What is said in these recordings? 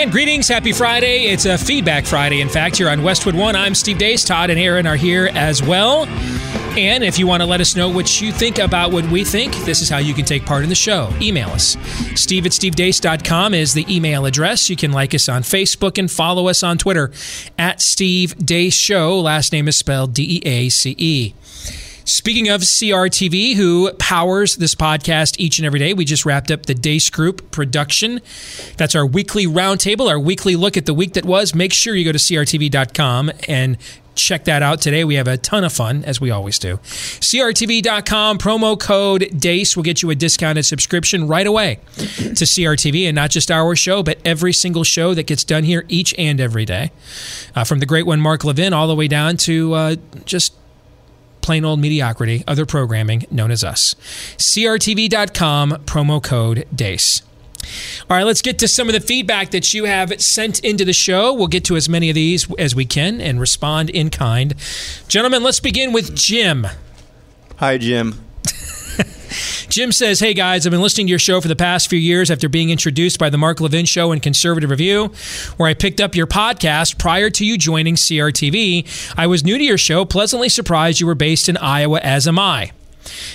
And greetings, happy Friday. It's a feedback Friday, in fact, here on Westwood One. I'm Steve Deace. Todd and Aaron are here as well. And if you want to let us know what you think about what we think, this is how you can take part in the show. Email us. Steve at stevedeace.com is the email address. You can like us on Facebook and follow us on Twitter at Steve Deace Show. Last name is spelled D E A C E. Speaking of CRTV, who powers this podcast each and every day, we just wrapped up the Deace Group production. That's our weekly roundtable, our weekly look at the week that was. Make sure you go to CRTV.com and check that out today. We have a ton of fun, as we always do. CRTV.com, promo code DACE will get you a discounted subscription right away to CRTV, and not just our show, but every single show that gets done here each and every day. Uh, from the great one, Mark Levin, all the way down to uh, just plain old mediocrity, other programming known as us. CRTV.com, promo code DACE. All right, let's get to some of the feedback that you have sent into the show. We'll get to as many of these as we can and respond in kind. Gentlemen, let's begin with Jim. Hi, Jim. Jim says, Hey guys, I've been listening to your show for the past few years after being introduced by the Mark Levin Show and Conservative Review, where I picked up your podcast prior to you joining CRTV. I was new to your show, pleasantly surprised you were based in Iowa, as am I.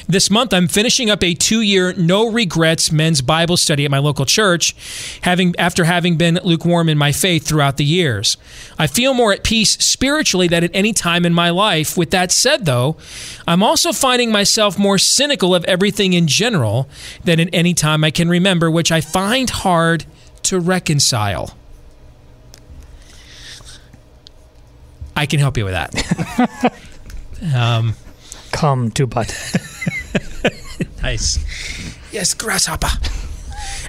This month, I'm finishing up a two-year no regrets men's Bible study at my local church, having after having been lukewarm in my faith throughout the years. I feel more at peace spiritually than at any time in my life. With that said, though, I'm also finding myself more cynical of everything in general than at any time I can remember, which I find hard to reconcile. I can help you with that. um, Come to butt. Nice. Yes, grasshopper.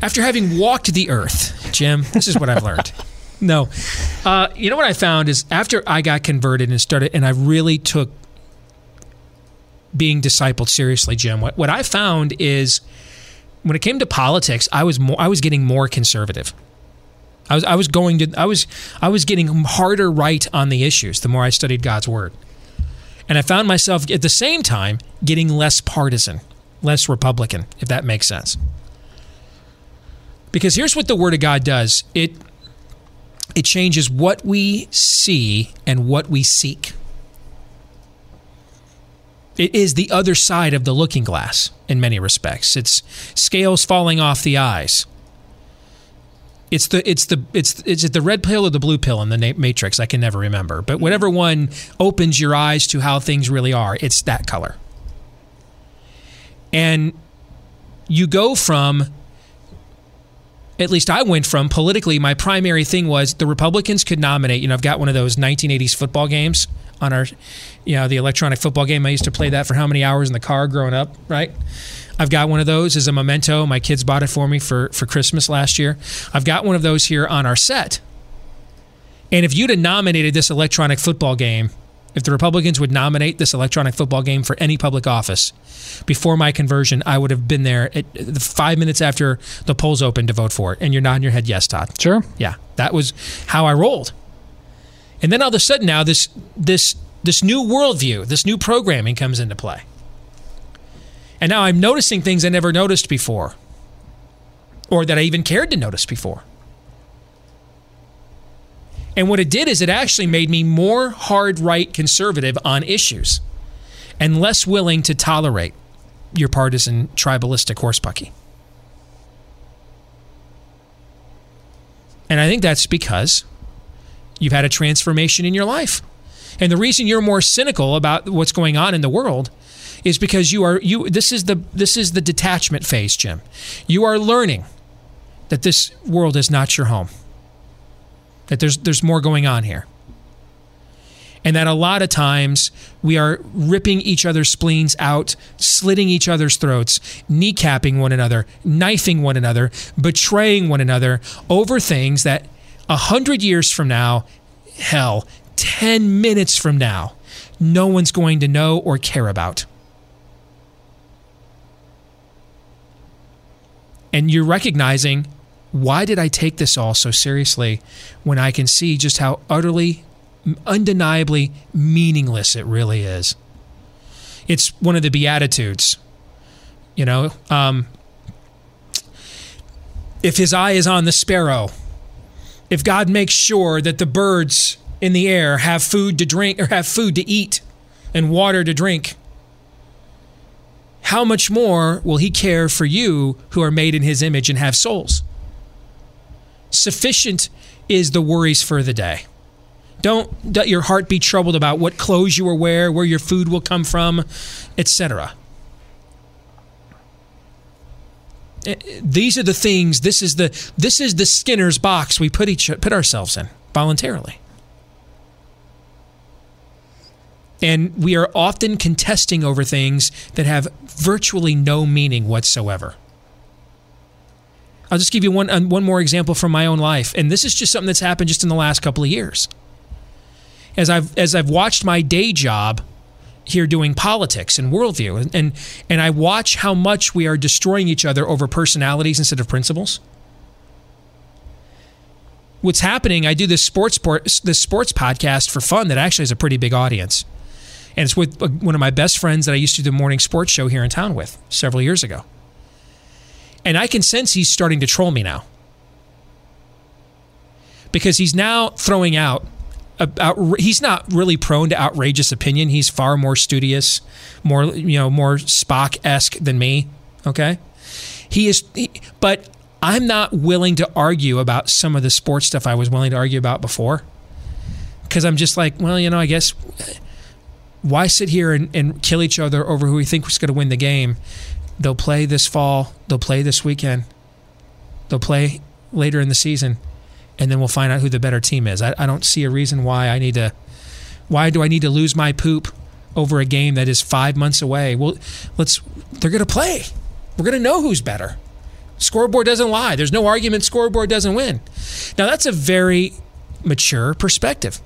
After having walked the earth, Jim, this is what I've learned. No. Uh, you know what I found is after I got converted and started, and I really took being discipled seriously, Jim, what, what I found is when it came to politics, I was more, I was getting more conservative. I was, I was going to, I was, I was getting harder right on the issues the more I studied God's word. And I found myself at the same time getting less partisan, less Republican, if that makes sense. Because here's what the Word of God does it, it changes what we see and what we seek. It is the other side of the looking glass in many respects. It's scales falling off the eyes. It's the it's the it's is it the red pill or the blue pill in the Matrix? I can never remember. But whatever one opens your eyes to how things really are, it's that color. And you go from at least I went from politically my primary thing was the Republicans could nominate, you know, I've got one of those 1980s football games on our you know, the electronic football game. I used to play that for how many hours in the car growing up, right? I've got one of those as a memento. My kids bought it for me for, for Christmas last year. I've got one of those here on our set. And if you'd have nominated this electronic football game, if the Republicans would nominate this electronic football game for any public office before my conversion, I would have been there at the five minutes after the polls opened to vote for it. And you're nodding your head, yes, Todd. Sure. Yeah, that was how I rolled. And then all of a sudden, now this this this new worldview, this new programming comes into play. And now I'm noticing things I never noticed before, or that I even cared to notice before. And what it did is it actually made me more hard right conservative on issues and less willing to tolerate your partisan tribalistic horsepucky. And I think that's because you've had a transformation in your life. And the reason you're more cynical about what's going on in the world is because you are you this is the this is the detachment phase, Jim. You are learning that this world is not your home. That there's there's more going on here. And that a lot of times we are ripping each other's spleens out, slitting each other's throats, kneecapping one another, knifing one another, betraying one another over things that a hundred years from now hell, 10 minutes from now, no one's going to know or care about. And you're recognizing why did I take this all so seriously when I can see just how utterly, undeniably meaningless it really is? It's one of the Beatitudes. You know, um, if his eye is on the sparrow, if God makes sure that the birds in the air have food to drink or have food to eat and water to drink, how much more will he care for you who are made in his image and have souls? Sufficient is the worries for the day. Don't let your heart be troubled about what clothes you will wear, where your food will come from, etc. These are the things. This is the this is the Skinner's box we put each put ourselves in voluntarily. And we are often contesting over things that have virtually no meaning whatsoever. I'll just give you one uh, one more example from my own life, and this is just something that's happened just in the last couple of years. As I've as I've watched my day job here doing politics and worldview, and and, and I watch how much we are destroying each other over personalities instead of principles. What's happening? I do this sports this sports podcast for fun that actually has a pretty big audience, and it's with uh, one of my best friends that I used to do the morning sports show here in town with several years ago. And I can sense he's starting to troll me now. Because he's now throwing out, about, he's not really prone to outrageous opinion. He's far more studious, more, you know, more Spock esque than me. Okay. He is, he, but I'm not willing to argue about some of the sports stuff I was willing to argue about before. Because I'm just like, well, you know, I guess why sit here and, and kill each other over who we think was going to win the game They'll play this fall. They'll play this weekend. They'll play later in the season, and then we'll find out who the better team is. I, I don't see a reason why I need to. Why do I need to lose my poop over a game that is five months away? Well, let's. They're going to play. We're going to know who's better. Scoreboard doesn't lie. There's no argument. Scoreboard doesn't win. Now that's a very mature perspective.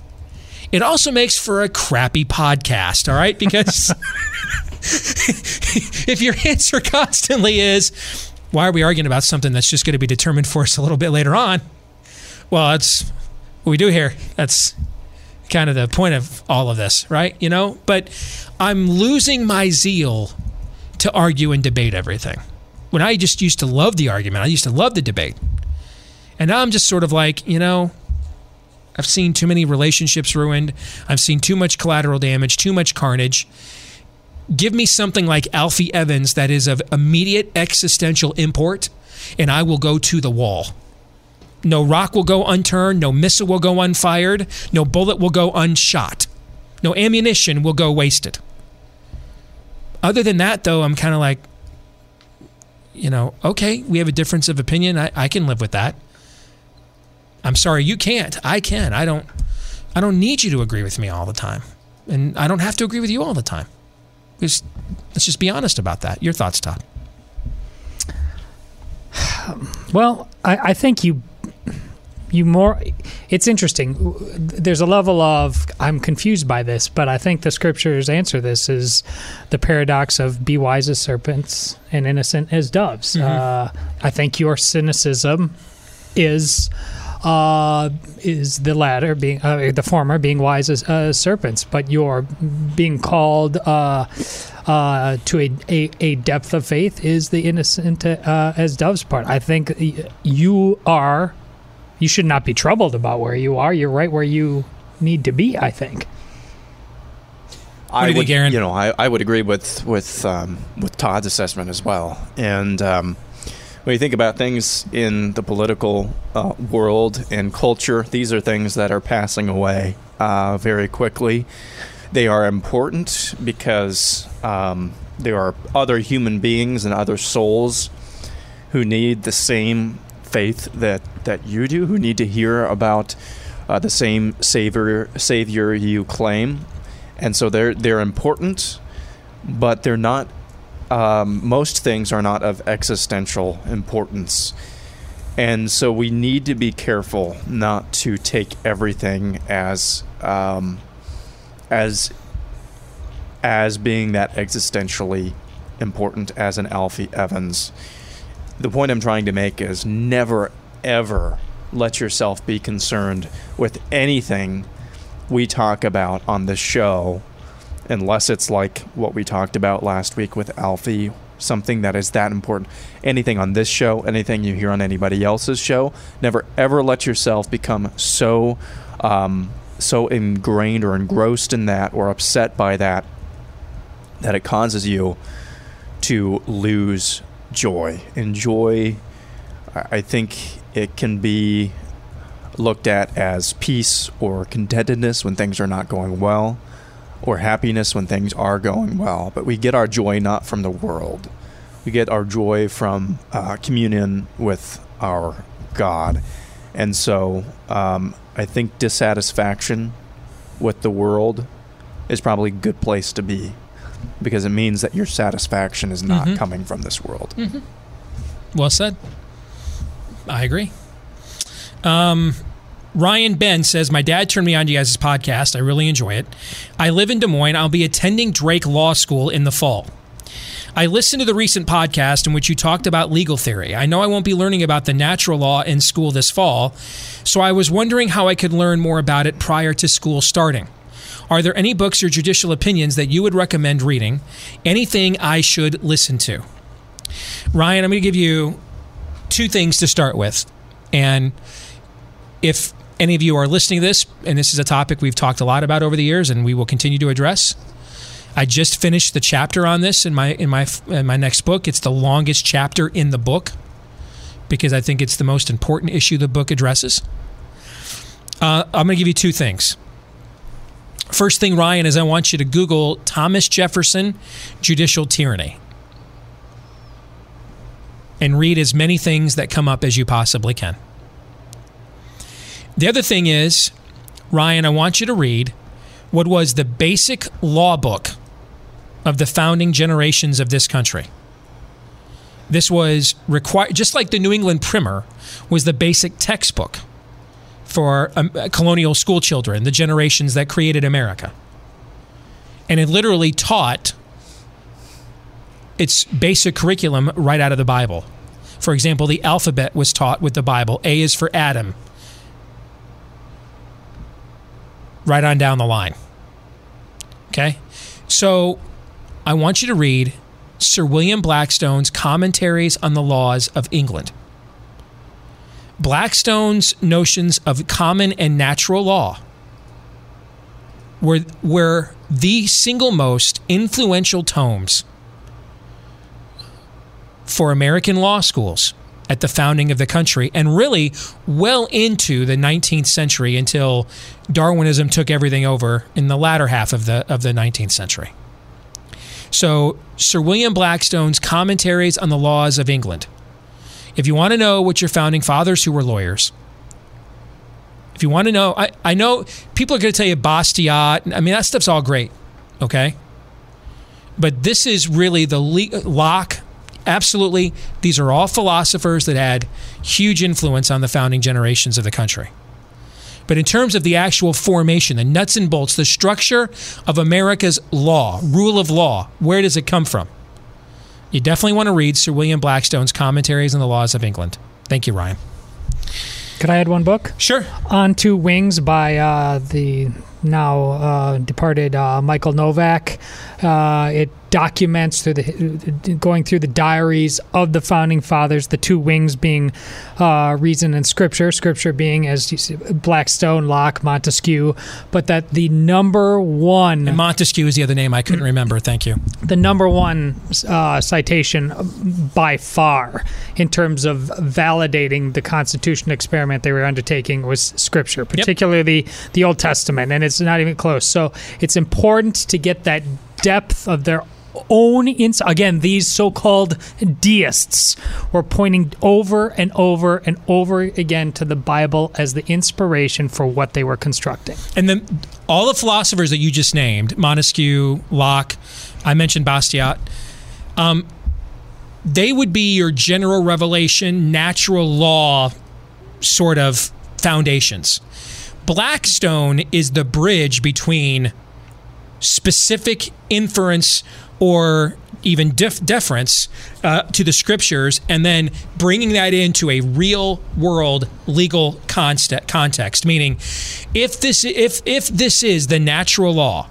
It also makes for a crappy podcast. All right, because. if your answer constantly is, why are we arguing about something that's just going to be determined for us a little bit later on? Well, that's what we do here. That's kind of the point of all of this, right? You know, but I'm losing my zeal to argue and debate everything. When I just used to love the argument, I used to love the debate. And now I'm just sort of like, you know, I've seen too many relationships ruined. I've seen too much collateral damage, too much carnage give me something like Alfie Evans that is of immediate existential import, and I will go to the wall. No rock will go unturned, no missile will go unfired, no bullet will go unshot, no ammunition will go wasted. Other than that, though, I'm kind of like, you know, okay, we have a difference of opinion. I, I can live with that. I'm sorry, you can't. I can. I don't. I don't need you to agree with me all the time, and I don't have to agree with you all the time. Just, let's just be honest about that. Your thoughts, Todd? Well, I, I think you you more it's interesting there's a level of i'm confused by this but i think the scriptures answer this is the paradox of be wise as serpents and innocent as doves mm-hmm. uh, i think your cynicism is uh, is the latter being uh, the former being wise as uh, serpents, but you're being called uh, uh, to a, a, a, depth of faith is the innocent uh, as doves part. I think you are you should not be troubled about where you are. You're right where you need to be. I think. I would, think, Aaron? You know, I, I would agree with with um, with Todd's assessment as well, and. Um, when you think about things in the political uh, world and culture, these are things that are passing away uh, very quickly. They are important because um, there are other human beings and other souls who need the same faith that, that you do, who need to hear about uh, the same savior savior you claim, and so they're they're important, but they're not um, most things are not of existential importance. And so we need to be careful not to take everything as um, as as being that existentially important as an Alfie Evans. The point I'm trying to make is never ever let yourself be concerned with anything we talk about on this show unless it's like what we talked about last week with Alfie something that is that important. Anything on this show, anything you hear on anybody else's show, never ever let yourself become so um, so ingrained or engrossed in that or upset by that that it causes you to lose joy. And joy, I think it can be looked at as peace or contentedness when things are not going well or happiness when things are going well. But we get our joy not from the world. We get our joy from uh, communion with our God. And so um, I think dissatisfaction with the world is probably a good place to be because it means that your satisfaction is not mm-hmm. coming from this world. Mm-hmm. Well said. I agree. Um, Ryan Ben says, My dad turned me on to you guys' podcast. I really enjoy it. I live in Des Moines. I'll be attending Drake Law School in the fall. I listened to the recent podcast in which you talked about legal theory. I know I won't be learning about the natural law in school this fall, so I was wondering how I could learn more about it prior to school starting. Are there any books or judicial opinions that you would recommend reading? Anything I should listen to? Ryan, I'm going to give you two things to start with. And if any of you are listening to this, and this is a topic we've talked a lot about over the years and we will continue to address, I just finished the chapter on this in my in my in my next book. It's the longest chapter in the book because I think it's the most important issue the book addresses. Uh, I'm going to give you two things. First thing, Ryan, is I want you to Google Thomas Jefferson judicial tyranny and read as many things that come up as you possibly can. The other thing is, Ryan, I want you to read what was the basic law book of the founding generations of this country. This was required, just like the New England Primer was the basic textbook for um, colonial school children, the generations that created America. And it literally taught its basic curriculum right out of the Bible. For example, the alphabet was taught with the Bible. A is for Adam, right on down the line. Okay? So I want you to read Sir William Blackstone's Commentaries on the Laws of England. Blackstone's notions of common and natural law were, were the single most influential tomes for American law schools at the founding of the country and really well into the 19th century until Darwinism took everything over in the latter half of the of the 19th century. So, Sir William Blackstone's commentaries on the laws of England. If you want to know what your founding fathers who were lawyers, if you want to know, I, I know people are going to tell you Bastiat. I mean, that stuff's all great, okay? But this is really the Locke, Absolutely. These are all philosophers that had huge influence on the founding generations of the country. But in terms of the actual formation, the nuts and bolts, the structure of America's law, rule of law, where does it come from? You definitely want to read Sir William Blackstone's Commentaries on the Laws of England. Thank you, Ryan. Could I add one book? Sure. On Two Wings by uh, the now uh, departed uh, Michael Novak. Uh, it documents through the going through the diaries of the founding fathers, the two wings being uh, reason and scripture, scripture being as you see, Blackstone, Locke, Montesquieu, but that the number one and Montesquieu is the other name I couldn't remember. Thank you. The number one uh, citation by far in terms of validating the Constitution experiment they were undertaking was scripture, particularly yep. the Old Testament, and it's not even close. So it's important to get that depth of their own ins again these so-called deists were pointing over and over and over again to the bible as the inspiration for what they were constructing and then all the philosophers that you just named montesquieu locke i mentioned bastiat um, they would be your general revelation, natural law sort of foundations. Blackstone is the bridge between specific inference or even def- deference uh, to the scriptures and then bringing that into a real world legal context, context. Meaning if this if if this is the natural law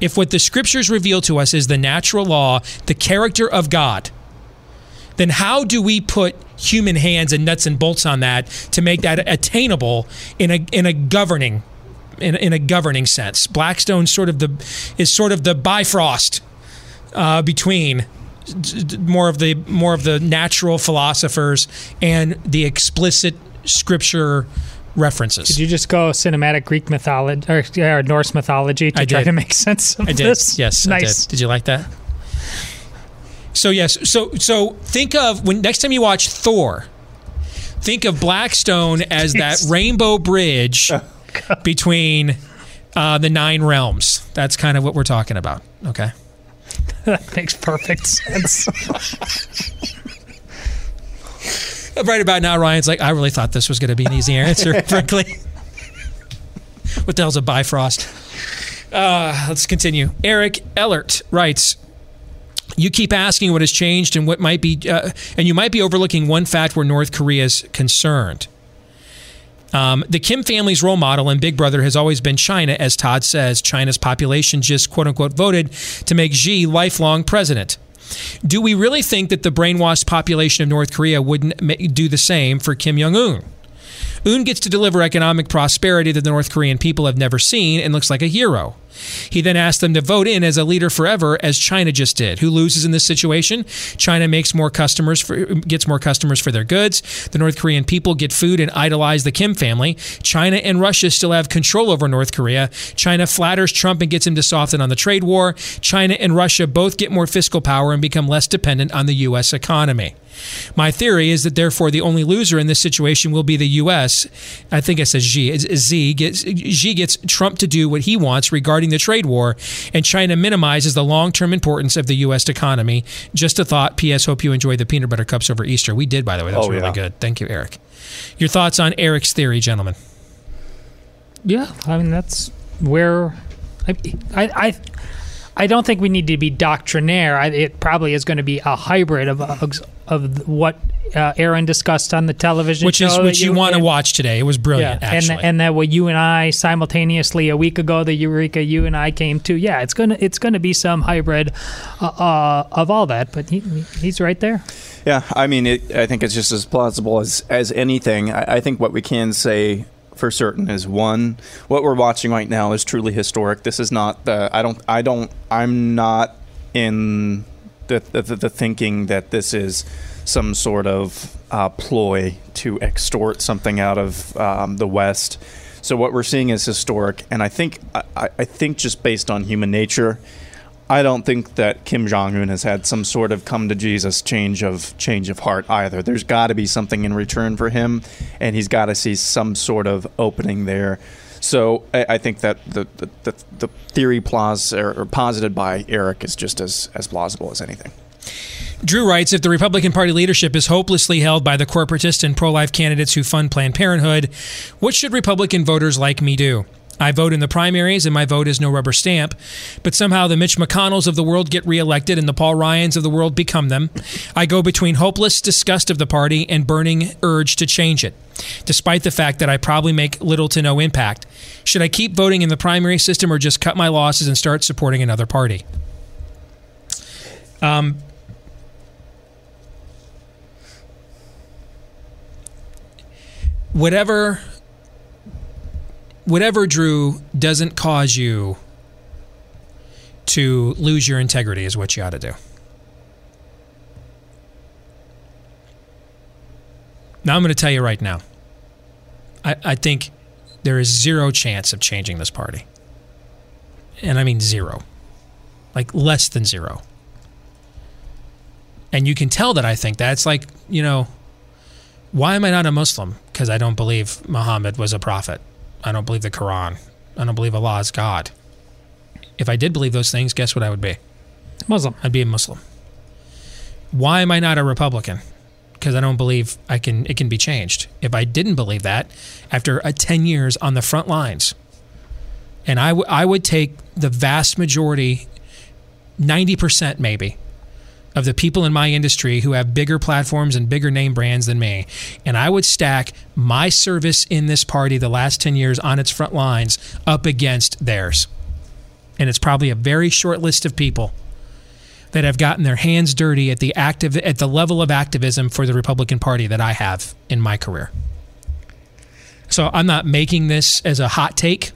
if what the scriptures reveal to us is the natural law the character of god then how do we put human hands and nuts and bolts on that to make that attainable in a in a governing in, in a governing sense. Blackstone sort of the is sort of the Bifrost uh, between more of the more of the natural philosophers and the explicit scripture references. Did you just go cinematic Greek mythology or, or Norse mythology to I try did. to make sense of I did. this? Yes, nice. I did. Did you like that? So yes, so so think of when next time you watch Thor, think of Blackstone as that rainbow bridge between uh, the nine realms. That's kind of what we're talking about. Okay. that makes perfect sense. right about now, Ryan's like, I really thought this was going to be an easy answer, frankly. what the hell's a Bifrost? Uh, let's continue. Eric Ellert writes, you keep asking what has changed and what might be, uh, and you might be overlooking one fact where North Korea is concerned. Um, the Kim family's role model and Big Brother has always been China, as Todd says. China's population just quote unquote voted to make Xi lifelong president. Do we really think that the brainwashed population of North Korea wouldn't do the same for Kim Jong un? Un gets to deliver economic prosperity that the North Korean people have never seen and looks like a hero. He then asked them to vote in as a leader forever, as China just did. Who loses in this situation? China makes more customers for, gets more customers for their goods. The North Korean people get food and idolize the Kim family. China and Russia still have control over North Korea. China flatters Trump and gets him to soften on the trade war. China and Russia both get more fiscal power and become less dependent on the U.S. economy. My theory is that therefore the only loser in this situation will be the U.S. I think I said Xi. Z gets Xi gets Trump to do what he wants regarding the trade war, and China minimizes the long-term importance of the U.S. economy. Just a thought. P.S. Hope you enjoy the peanut butter cups over Easter. We did, by the way. That was Oh, really yeah. good. Thank you, Eric. Your thoughts on Eric's theory, gentlemen? Yeah, I mean that's where I I I, I don't think we need to be doctrinaire. I, it probably is going to be a hybrid of of, of what uh, Aaron discussed on the television, Which is show what that you want to watch today. It was brilliant, Yeah, actually. and and that what you and I simultaneously a week ago, the Eureka you and I came to. Yeah, it's gonna it's gonna be some hybrid uh, uh, of all that. But he, he's right there. Yeah, I mean, it, I think it's just as plausible as as anything. I, I think what we can say for certain is one: what we're watching right now is truly historic. This is not the. I don't. I don't. I'm not in the the, the, thinking that this is some sort of uh, ploy to extort something out of um, the West. So what we're seeing is historic, and I think I I think just based on human nature, I don't think that Kim Jong Un has had some sort of come to Jesus change of change of heart either. There's got to be something in return for him, and he's got to see some sort of opening there. So I, I think that the the, the, the theory plos, or, er, or posited by Eric is just as as plausible as anything. Drew writes If the Republican Party leadership is hopelessly held by the corporatist and pro life candidates who fund Planned Parenthood, what should Republican voters like me do? I vote in the primaries, and my vote is no rubber stamp. But somehow the Mitch McConnells of the world get reelected, and the Paul Ryans of the world become them. I go between hopeless disgust of the party and burning urge to change it, despite the fact that I probably make little to no impact. Should I keep voting in the primary system, or just cut my losses and start supporting another party? Um, whatever whatever drew doesn't cause you to lose your integrity is what you ought to do. Now i'm going to tell you right now. I, I think there is zero chance of changing this party. And i mean zero. Like less than zero. And you can tell that i think that. It's like you know why am I not a Muslim? Because I don't believe Muhammad was a prophet. I don't believe the Quran. I don't believe Allah is God. If I did believe those things, guess what I would be? Muslim. I'd be a Muslim. Why am I not a Republican? Because I don't believe I can. It can be changed. If I didn't believe that, after a ten years on the front lines, and I, w- I would take the vast majority, ninety percent maybe, of the people in my industry who have bigger platforms and bigger name brands than me. And I would stack my service in this party the last 10 years on its front lines up against theirs. And it's probably a very short list of people that have gotten their hands dirty at the active at the level of activism for the Republican Party that I have in my career. So I'm not making this as a hot take.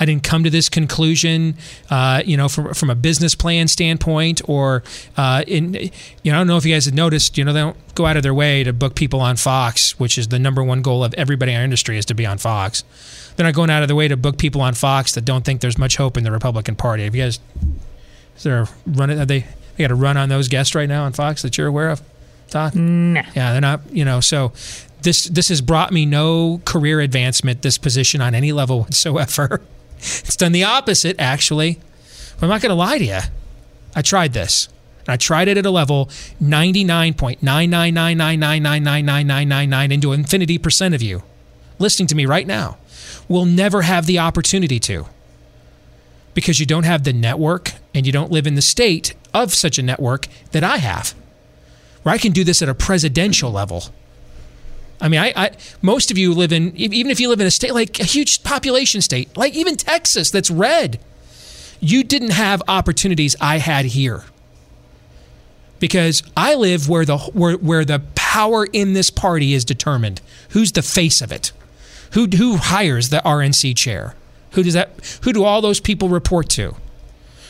I didn't come to this conclusion, uh, you know, from from a business plan standpoint, or uh, in, you know, I don't know if you guys have noticed, you know, they don't go out of their way to book people on Fox, which is the number one goal of everybody in our industry is to be on Fox. They're not going out of their way to book people on Fox that don't think there's much hope in the Republican Party. Have you guys, is there a run? Have they they got a run on those guests right now on Fox that you're aware of? Todd? Nah. Yeah, they're not. You know, so this this has brought me no career advancement. This position on any level whatsoever. It's done the opposite, actually. But I'm not going to lie to you. I tried this. And I tried it at a level 99.99999999999 into infinity percent of you listening to me right now will never have the opportunity to because you don't have the network and you don't live in the state of such a network that I have, where I can do this at a presidential level. I mean, I, I, most of you live in even if you live in a state like a huge population state, like even Texas that's red, you didn't have opportunities I had here. Because I live where the where, where the power in this party is determined. Who's the face of it? Who who hires the RNC chair? Who does that who do all those people report to?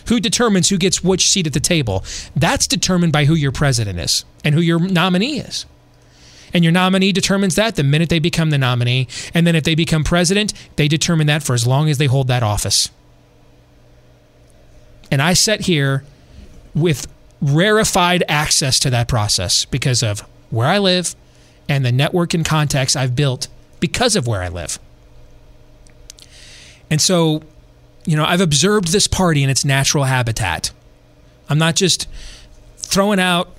Who determines who gets which seat at the table? That's determined by who your president is and who your nominee is and your nominee determines that the minute they become the nominee. And then if they become president, they determine that for as long as they hold that office. And I sit here with rarefied access to that process because of where I live and the network and contacts I've built because of where I live. And so, you know, I've observed this party in its natural habitat. I'm not just throwing out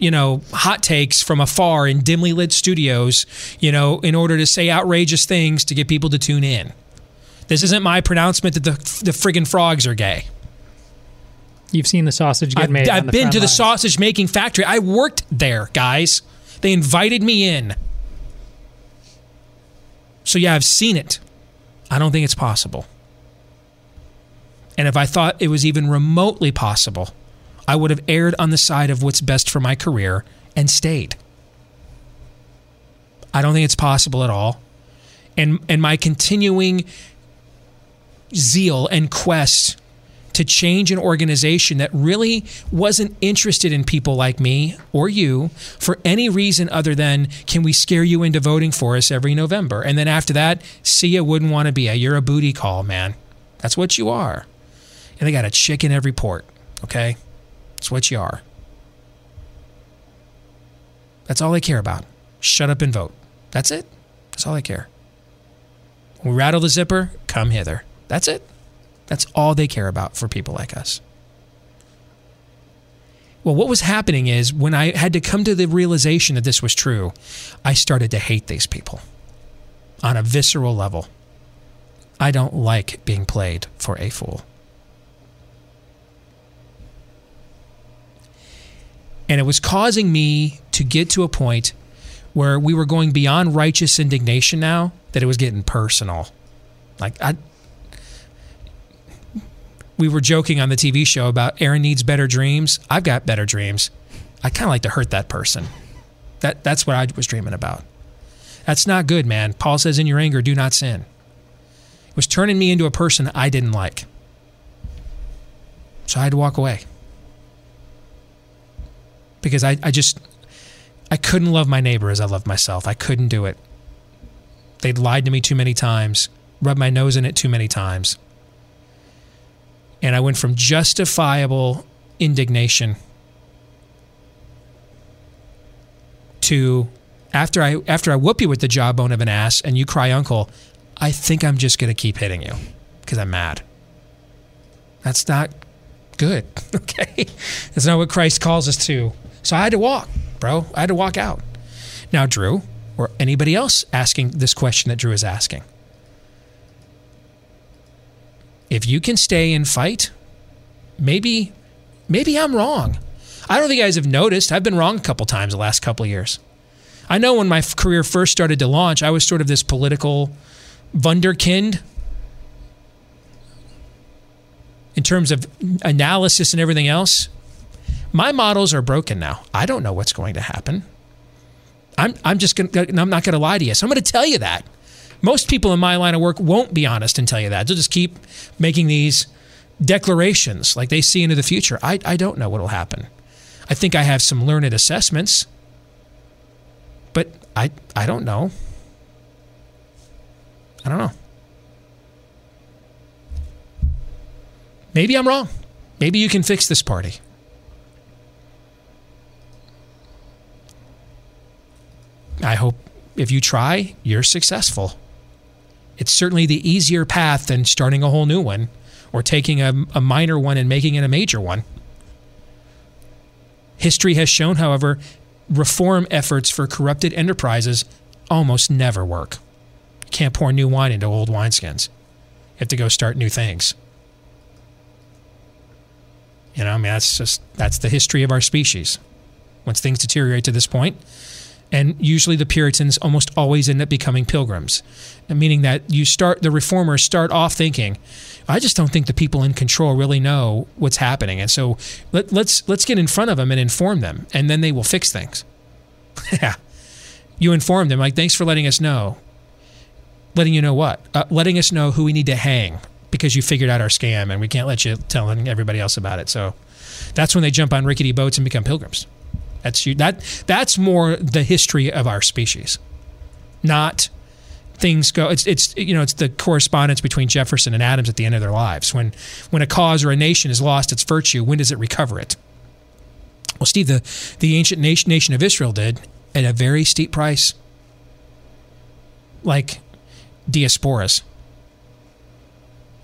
you know, hot takes from afar in dimly lit studios, you know, in order to say outrageous things to get people to tune in. This isn't my pronouncement that the the friggin' frogs are gay. You've seen the sausage get I've, made. I've been to the sausage making factory. I worked there, guys. They invited me in. So yeah, I've seen it. I don't think it's possible. And if I thought it was even remotely possible, I would have erred on the side of what's best for my career and stayed. I don't think it's possible at all. And and my continuing zeal and quest to change an organization that really wasn't interested in people like me or you for any reason other than can we scare you into voting for us every November? And then after that, see you wouldn't want to be a you're a booty call, man. That's what you are. And they got a chick in every port, okay? That's what you are. That's all they care about. Shut up and vote. That's it. That's all they care. We rattle the zipper, come hither. That's it. That's all they care about for people like us. Well, what was happening is when I had to come to the realization that this was true, I started to hate these people on a visceral level. I don't like being played for a fool. And it was causing me to get to a point where we were going beyond righteous indignation now that it was getting personal. Like I we were joking on the TV show about Aaron needs better dreams. I've got better dreams. I kind of like to hurt that person. That that's what I was dreaming about. That's not good, man. Paul says in your anger do not sin. It was turning me into a person I didn't like. So I had to walk away because I, I just I couldn't love my neighbor as I loved myself. I couldn't do it. They'd lied to me too many times, rubbed my nose in it too many times. And I went from justifiable indignation to after I after I whoop you with the jawbone of an ass and you cry uncle, I think I'm just to keep hitting you because I'm mad. That's not good. Okay? That's not what Christ calls us to So I had to walk, bro. I had to walk out. Now, Drew, or anybody else asking this question that Drew is asking, if you can stay and fight, maybe, maybe I'm wrong. I don't think you guys have noticed. I've been wrong a couple times the last couple years. I know when my career first started to launch, I was sort of this political wunderkind in terms of analysis and everything else. My models are broken now. I don't know what's going to happen. I'm, I'm just going to, I'm not going to lie to you. So I'm going to tell you that. Most people in my line of work won't be honest and tell you that. They'll just keep making these declarations like they see into the future. I, I don't know what will happen. I think I have some learned assessments, but I, I don't know. I don't know. Maybe I'm wrong. Maybe you can fix this party. I hope if you try, you're successful. It's certainly the easier path than starting a whole new one or taking a, a minor one and making it a major one. History has shown, however, reform efforts for corrupted enterprises almost never work. You can't pour new wine into old wineskins. You have to go start new things. You know, I mean, that's just that's the history of our species. Once things deteriorate to this point, and usually the Puritans almost always end up becoming pilgrims, meaning that you start the reformers start off thinking, I just don't think the people in control really know what's happening, and so let, let's let's get in front of them and inform them, and then they will fix things. yeah, you inform them like, thanks for letting us know. Letting you know what? Uh, letting us know who we need to hang because you figured out our scam and we can't let you telling everybody else about it. So that's when they jump on rickety boats and become pilgrims. That's you. That that's more the history of our species, not things go. It's it's you know it's the correspondence between Jefferson and Adams at the end of their lives. When when a cause or a nation has lost its virtue, when does it recover it? Well, Steve, the the ancient nation, nation of Israel did at a very steep price, like diasporas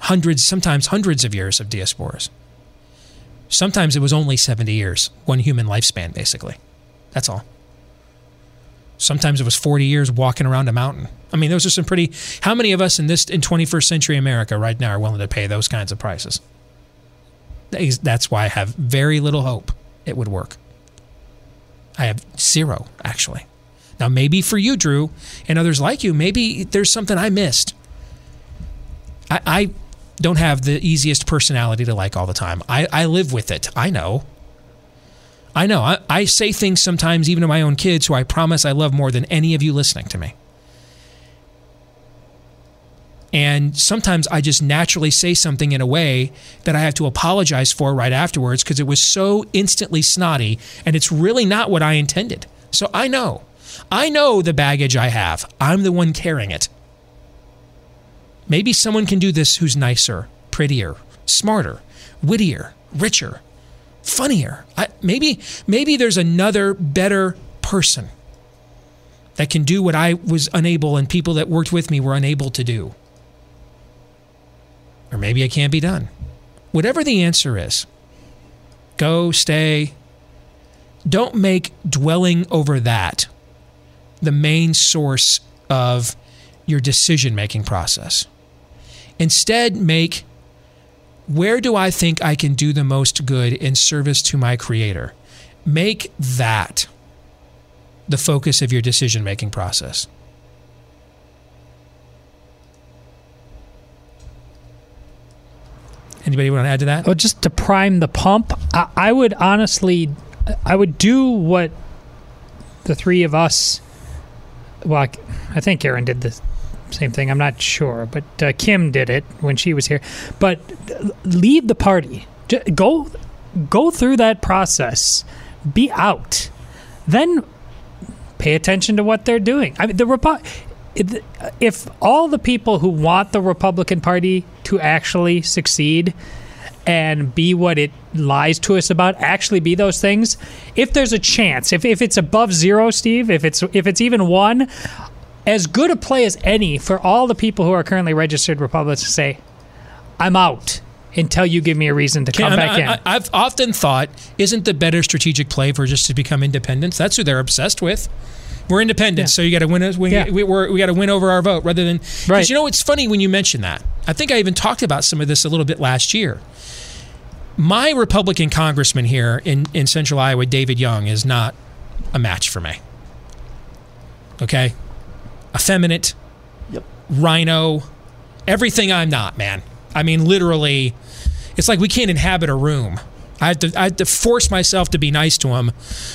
hundreds, sometimes hundreds of years of diasporas. Sometimes it was only 70 years, one human lifespan, basically. That's all. Sometimes it was 40 years walking around a mountain. I mean, those are some pretty. How many of us in this in 21st century America right now are willing to pay those kinds of prices? That's why I have very little hope it would work. I have zero, actually. Now, maybe for you, Drew, and others like you, maybe there's something I missed. I, I don't have the easiest personality to like all the time. I, I live with it. I know. I know. I, I say things sometimes, even to my own kids, who I promise I love more than any of you listening to me. And sometimes I just naturally say something in a way that I have to apologize for right afterwards because it was so instantly snotty and it's really not what I intended. So I know. I know the baggage I have. I'm the one carrying it. Maybe someone can do this who's nicer, prettier, smarter, wittier, richer, funnier. I, maybe maybe there's another better person that can do what I was unable and people that worked with me were unable to do. Or maybe it can't be done. Whatever the answer is, go, stay. Don't make dwelling over that the main source of your decision making process. Instead, make where do I think I can do the most good in service to my Creator? Make that the focus of your decision making process. Anybody want to add to that? Oh, just to prime the pump, I, I would honestly, I would do what the three of us. Well, I think Aaron did this same thing. I'm not sure, but uh, Kim did it when she was here. But leave the party. Go, go through that process. Be out. Then pay attention to what they're doing. I mean, the Repo- if all the people who want the Republican Party to actually succeed and be what it lies to us about actually be those things if there's a chance if, if it's above zero steve if it's if it's even one as good a play as any for all the people who are currently registered Republicans to say, I'm out. until you give me a reason to come back in. I, have often thought, isn't the better strategic play for just to become independents? That's who they're obsessed with. We're independent, yeah. so you got to win. We, yeah. we, we got to win over our vote rather than. Right. You know, it's funny when you mention that. I think I even talked about some of this a little bit last year. My Republican congressman here in, in central Iowa, David Young, is not a match for me. Okay? Effeminate, yep. RINO, everything I'm not, man. I mean, literally, it's like we can't inhabit a room. I had, to, I have to force myself to be nice to him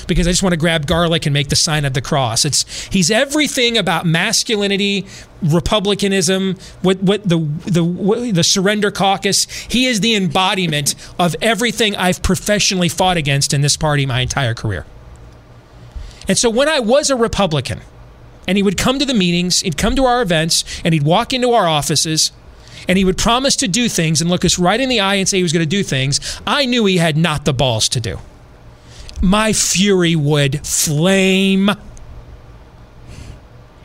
because I just want to grab garlic and make the sign of the cross. It's he's everything about masculinity, republicanism, what what the the what, the surrender caucus. He is the embodiment of everything I've professionally fought against in this party my entire career. And so when I was a Republican, and he would come to the meetings, he'd come to our events, and he'd walk into our offices and he would promise to do things and look us right in the eye and say he was going to do things, I knew he had not the balls to do. My fury would flame.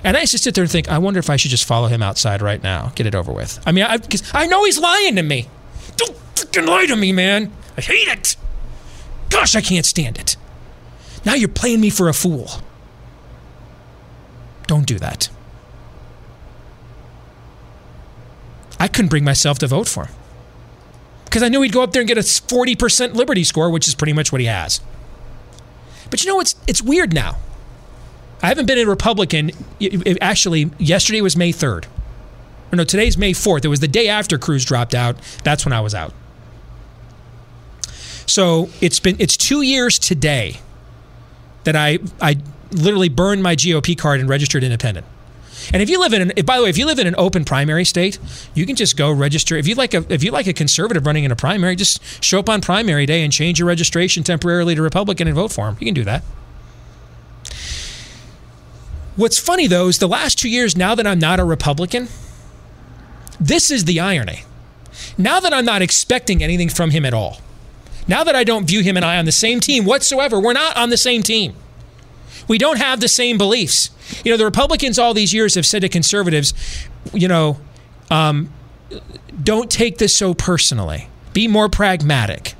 And I used to sit there and think, I wonder if I should just follow him outside right now, get it over with. I mean, I, I know he's lying to me. Don't freaking lie to me, man. I hate it. Gosh, I can't stand it. Now you're playing me for a fool. Don't do that. I couldn't bring myself to vote for him because I knew he'd go up there and get a 40% Liberty score, which is pretty much what he has. But you know, it's, it's weird now. I haven't been a Republican. Actually, yesterday was May 3rd. Or no, today's May 4th. It was the day after Cruz dropped out. That's when I was out. So it's been it's two years today that I I literally burned my GOP card and registered independent. And if you live in, an, by the way, if you live in an open primary state, you can just go register. If you like a, if you like a conservative running in a primary, just show up on primary day and change your registration temporarily to Republican and vote for him. You can do that. What's funny though is the last two years, now that I'm not a Republican, this is the irony. Now that I'm not expecting anything from him at all, now that I don't view him and I on the same team whatsoever, we're not on the same team. We don't have the same beliefs. You know, the Republicans all these years have said to conservatives, you know, um, don't take this so personally. Be more pragmatic.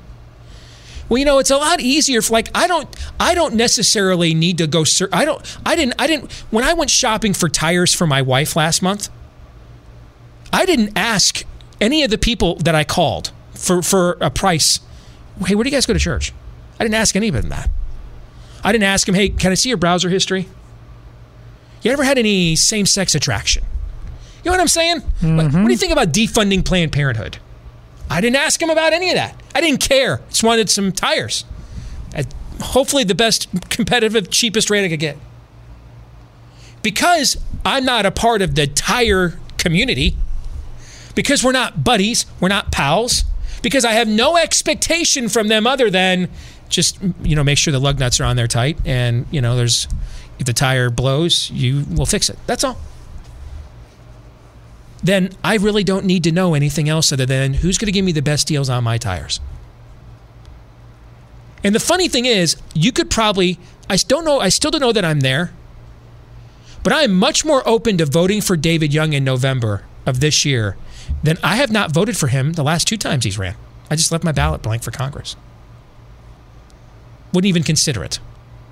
Well, you know, it's a lot easier. For, like I don't, I don't necessarily need to go. I don't. I didn't. I didn't. When I went shopping for tires for my wife last month, I didn't ask any of the people that I called for for a price. Hey, where do you guys go to church? I didn't ask any anybody that. I didn't ask him, hey, can I see your browser history? You ever had any same sex attraction? You know what I'm saying? Mm-hmm. What, what do you think about defunding Planned Parenthood? I didn't ask him about any of that. I didn't care. Just wanted some tires. At hopefully, the best competitive, cheapest rate I could get. Because I'm not a part of the tire community, because we're not buddies, we're not pals, because I have no expectation from them other than just you know make sure the lug nuts are on there tight and you know there's if the tire blows you will fix it. That's all. Then i really don't need to know anything else other than who's going to give me the best deals on my tires. And the funny thing is you could probably i don't know i still don't know that i'm there but i am much more open to voting for david young in november of this year than i have not voted for him the last two times he's ran. I just left my ballot blank for congress wouldn't even consider it.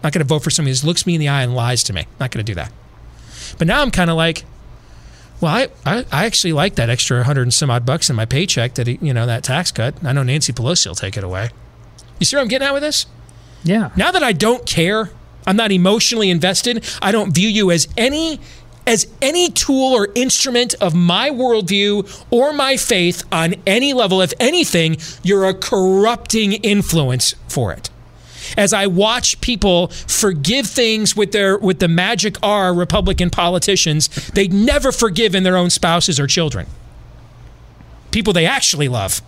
Not going to vote for somebody who looks me in the eye and lies to me. Not going to do that. But now I'm kind of like, well, I, I, I, actually like that extra hundred and some odd bucks in my paycheck that, you know, that tax cut. I know Nancy Pelosi will take it away. You see where I'm getting at with this? Yeah. Now that I don't care, I'm not emotionally invested, I don't view you as any as any tool or instrument of my worldview or my faith on any level. If anything, you're a corrupting influence for it as I watch people forgive things with their with the magic R Republican politicians they never forgive in their own spouses or children. People they actually love.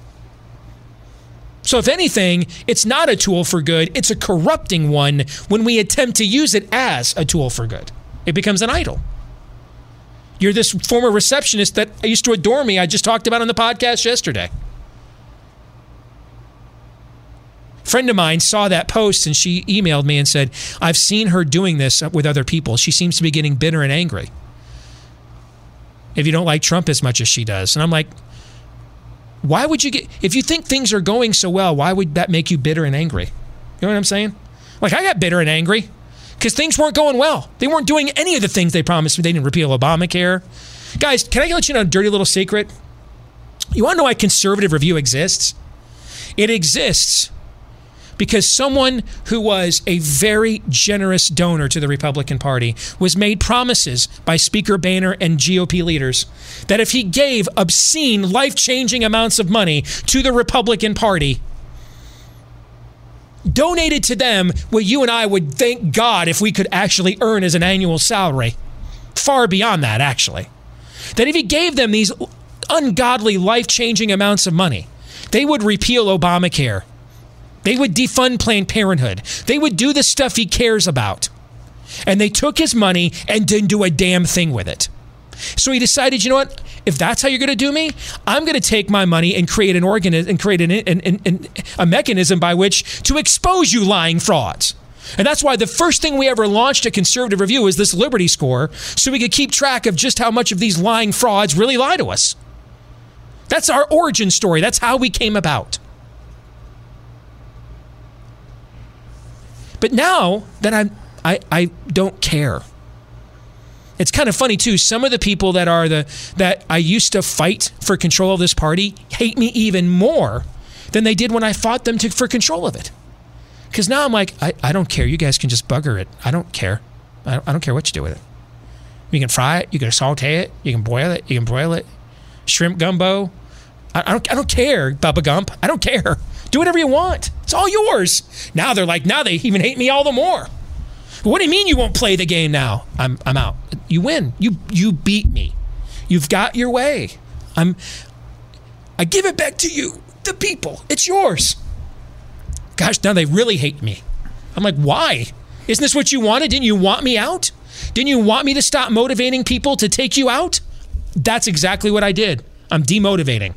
So, if anything, it's not a tool for good, it's a corrupting one when we attempt to use it as a tool for good. It becomes an idol. You're this former receptionist that used to adore me, I just talked about on the podcast yesterday. Friend of mine saw that post and she emailed me and said, I've seen her doing this with other people. She seems to be getting bitter and angry. If you don't like Trump as much as she does. And I'm like, Why would you get, if you think things are going so well, why would that make you bitter and angry? You know what I'm saying? Like, I got bitter and angry because things weren't going well. They weren't doing any of the things they promised me. They didn't repeal Obamacare. Guys, can I let you know a dirty little secret? You want to know why conservative review exists? It exists because someone who was a very generous donor to the Republican Party was made promises by Speaker Boehner and GOP leaders that if he gave obscene, life changing amounts of money to the Republican Party, donated to them what you and I would thank God if we could actually earn as an annual salary. Far beyond that, actually. That if he gave them these ungodly, life changing amounts of money, they would repeal Obamacare they would defund Planned Parenthood. They would do the stuff he cares about. And they took his money and didn't do a damn thing with it. So he decided, you know what? If that's how you're going to do me, I'm going to take my money and create an organism and create an, an, an, an, a mechanism by which to expose you lying frauds. And that's why the first thing we ever launched at Conservative Review is this Liberty Score, so we could keep track of just how much of these lying frauds really lie to us. That's our origin story. That's how we came about. But now that I'm, I, I don't care. It's kind of funny too. Some of the people that are the that I used to fight for control of this party hate me even more than they did when I fought them to, for control of it. Because now I'm like, I, I don't care. You guys can just bugger it. I don't care. I don't, I don't care what you do with it. You can fry it. You can saute it. You can boil it. You can broil it. Shrimp gumbo. I, I don't. I don't care, Bubba Gump. I don't care. Do whatever you want. It's all yours. Now they're like, now they even hate me all the more. What do you mean you won't play the game now? I'm I'm out. You win. You you beat me. You've got your way. I'm I give it back to you, the people. It's yours. Gosh, now they really hate me. I'm like, why? Isn't this what you wanted? Didn't you want me out? Didn't you want me to stop motivating people to take you out? That's exactly what I did. I'm demotivating.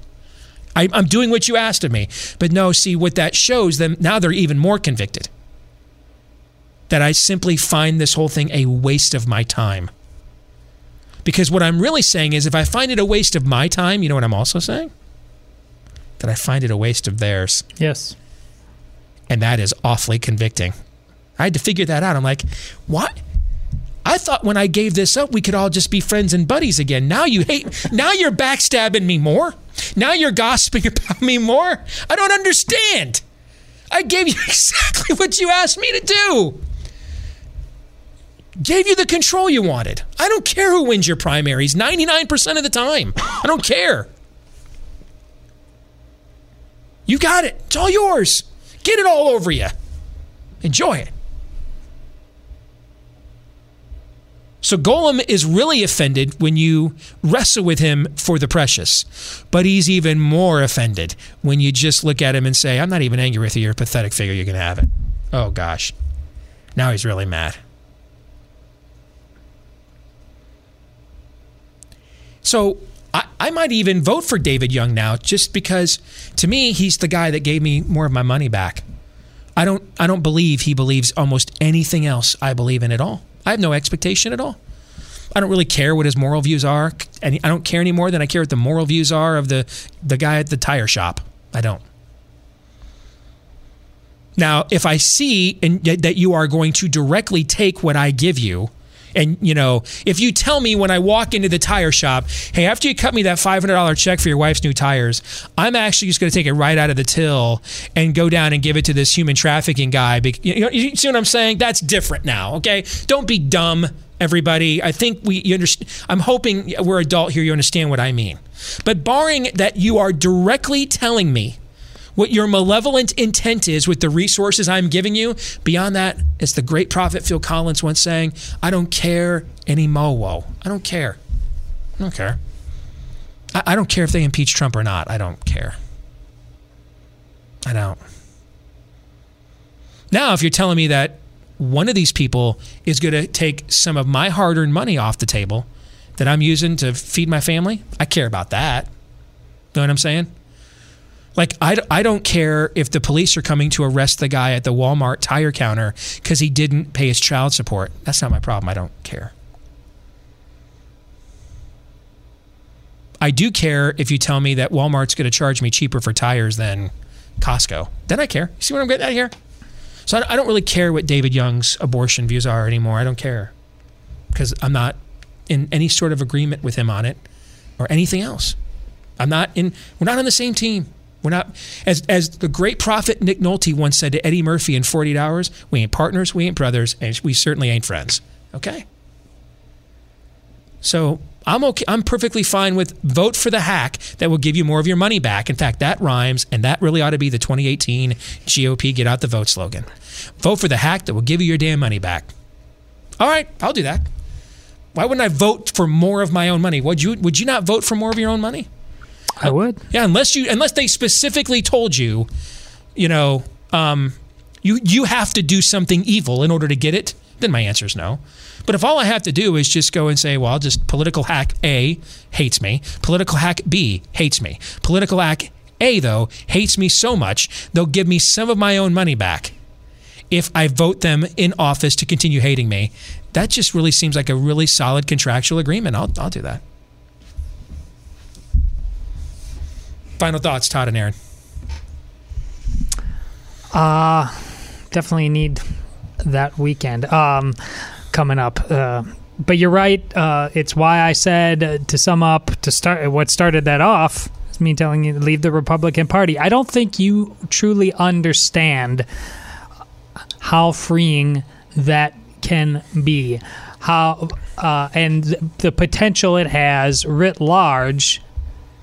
I, am doing what you asked of me. But no, see, what that shows them now they're even more convicted. That I simply find this whole thing a waste of my time. Because what I'm really saying is if I find it a waste of my time, you know what I'm also saying? That I find it a waste of theirs. Yes. And that is awfully convicting. I had to figure that out. I'm like, what? I thought when I gave this up, we could all just be friends and buddies again. Now you hate, now you're backstabbing me more. Now you're gossiping about me more. I don't understand. I gave you exactly what you asked me to do. Gave you the control you wanted. I don't care who wins your primaries 99% of the time. I don't care. You got it. It's all yours. Get it all over you. Enjoy it. So Gollum is really offended when you wrestle with him for the precious. But he's even more offended when you just look at him and say, I'm not even angry with you. You're a pathetic figure. You can have it. Oh, gosh. Now he's really mad. So I, I might even vote for David Young now just because to me, he's the guy that gave me more of my money back. I don't, I don't believe he believes almost anything else I believe in at all. I have no expectation at all. I don't really care what his moral views are, and I don't care any more than I care what the moral views are of the the guy at the tire shop. I don't. Now, if I see that you are going to directly take what I give you, and you know, if you tell me when I walk into the tire shop, hey, after you cut me that five hundred dollar check for your wife's new tires, I'm actually just going to take it right out of the till and go down and give it to this human trafficking guy. You, know, you see what I'm saying? That's different now. Okay, don't be dumb, everybody. I think we. You understand? I'm hoping we're adult here. You understand what I mean. But barring that, you are directly telling me what your malevolent intent is with the resources I'm giving you. Beyond that, as the great prophet Phil Collins once saying, I don't care any mo I don't care. I don't care. I, I don't care if they impeach Trump or not. I don't care. I don't. Now, if you're telling me that one of these people is going to take some of my hard earned money off the table that I'm using to feed my family, I care about that. You Know what I'm saying? Like, I, I don't care if the police are coming to arrest the guy at the Walmart tire counter because he didn't pay his child support. That's not my problem. I don't care. I do care if you tell me that Walmart's going to charge me cheaper for tires than Costco. Then I care. You see what I'm getting at here? So I don't really care what David Young's abortion views are anymore. I don't care because I'm not in any sort of agreement with him on it or anything else. I'm not in. We're not on the same team. We're not as as the great prophet Nick Nolte once said to Eddie Murphy in 48 Hours. We ain't partners. We ain't brothers, and we certainly ain't friends. Okay. So I'm okay. I'm perfectly fine with vote for the hack that will give you more of your money back. In fact, that rhymes, and that really ought to be the 2018 GOP get out the vote slogan. Vote for the hack that will give you your damn money back. All right, I'll do that. Why wouldn't I vote for more of my own money? Would you? Would you not vote for more of your own money? I would. Yeah, unless you unless they specifically told you, you know, um, you you have to do something evil in order to get it. Then my answer is no. But if all I have to do is just go and say, well, just political hack A hates me, political hack B hates me, political hack A, though, hates me so much, they'll give me some of my own money back if I vote them in office to continue hating me. That just really seems like a really solid contractual agreement. I'll, I'll do that. Final thoughts, Todd and Aaron. Uh, definitely need that weekend. Um, coming up. Uh, but you're right. Uh, it's why I said uh, to sum up to start what started that off is me telling you to leave the Republican Party. I don't think you truly understand how freeing that can be, how uh, and the potential it has writ large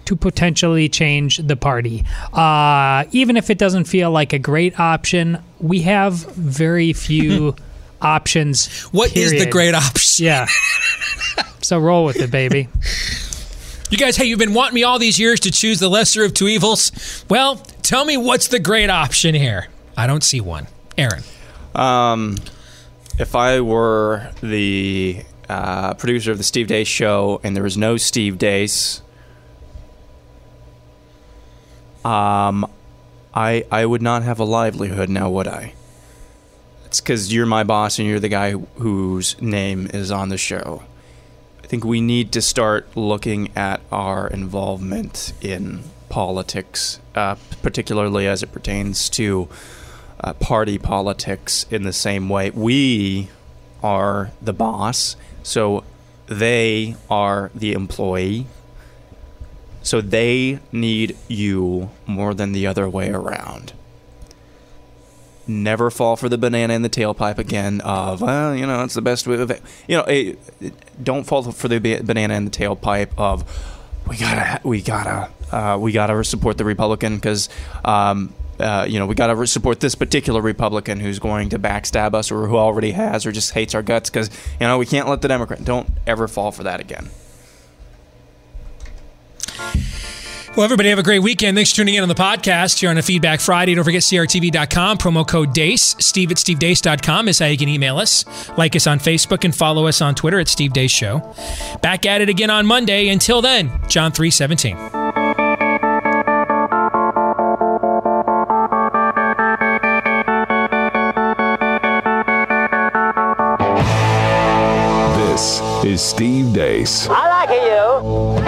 to potentially change the party. Uh, even if it doesn't feel like a great option, we have very few. options. What period. is the great option? Yeah. so roll with it, baby. You guys, hey, you've been wanting me all these years to choose the lesser of two evils. Well, tell me what's the great option here? I don't see one. Aaron. Um, if I were the uh, producer of the Steve Deace show and there was no Steve Deace, um, I I would not have a livelihood now, would I? It's because you're my boss and you're the guy whose name is on the show. I think we need to start looking at our involvement in politics, uh, particularly as it pertains to uh, party politics, in the same way. We are the boss, so they are the employee. So they need you more than the other way around never fall for the banana in the tailpipe again of well you know it's the best way of it. you know a, don't fall for the banana in the tailpipe of we gotta we gotta uh, we gotta support the republican because um, uh, you know we gotta support this particular republican who's going to backstab us or who already has or just hates our guts because you know we can't let the democrat don't ever fall for that again well, everybody have a great weekend. Thanks for tuning in on the podcast here on a Feedback Friday. Don't forget crtv.com, promo code DEACE. Steve at stevedeace.com is how you can email us. Like us on Facebook and follow us on Twitter at Steve Deace Show. Back at it again on Monday. Until then, John 317. This is Steve Deace. I like you.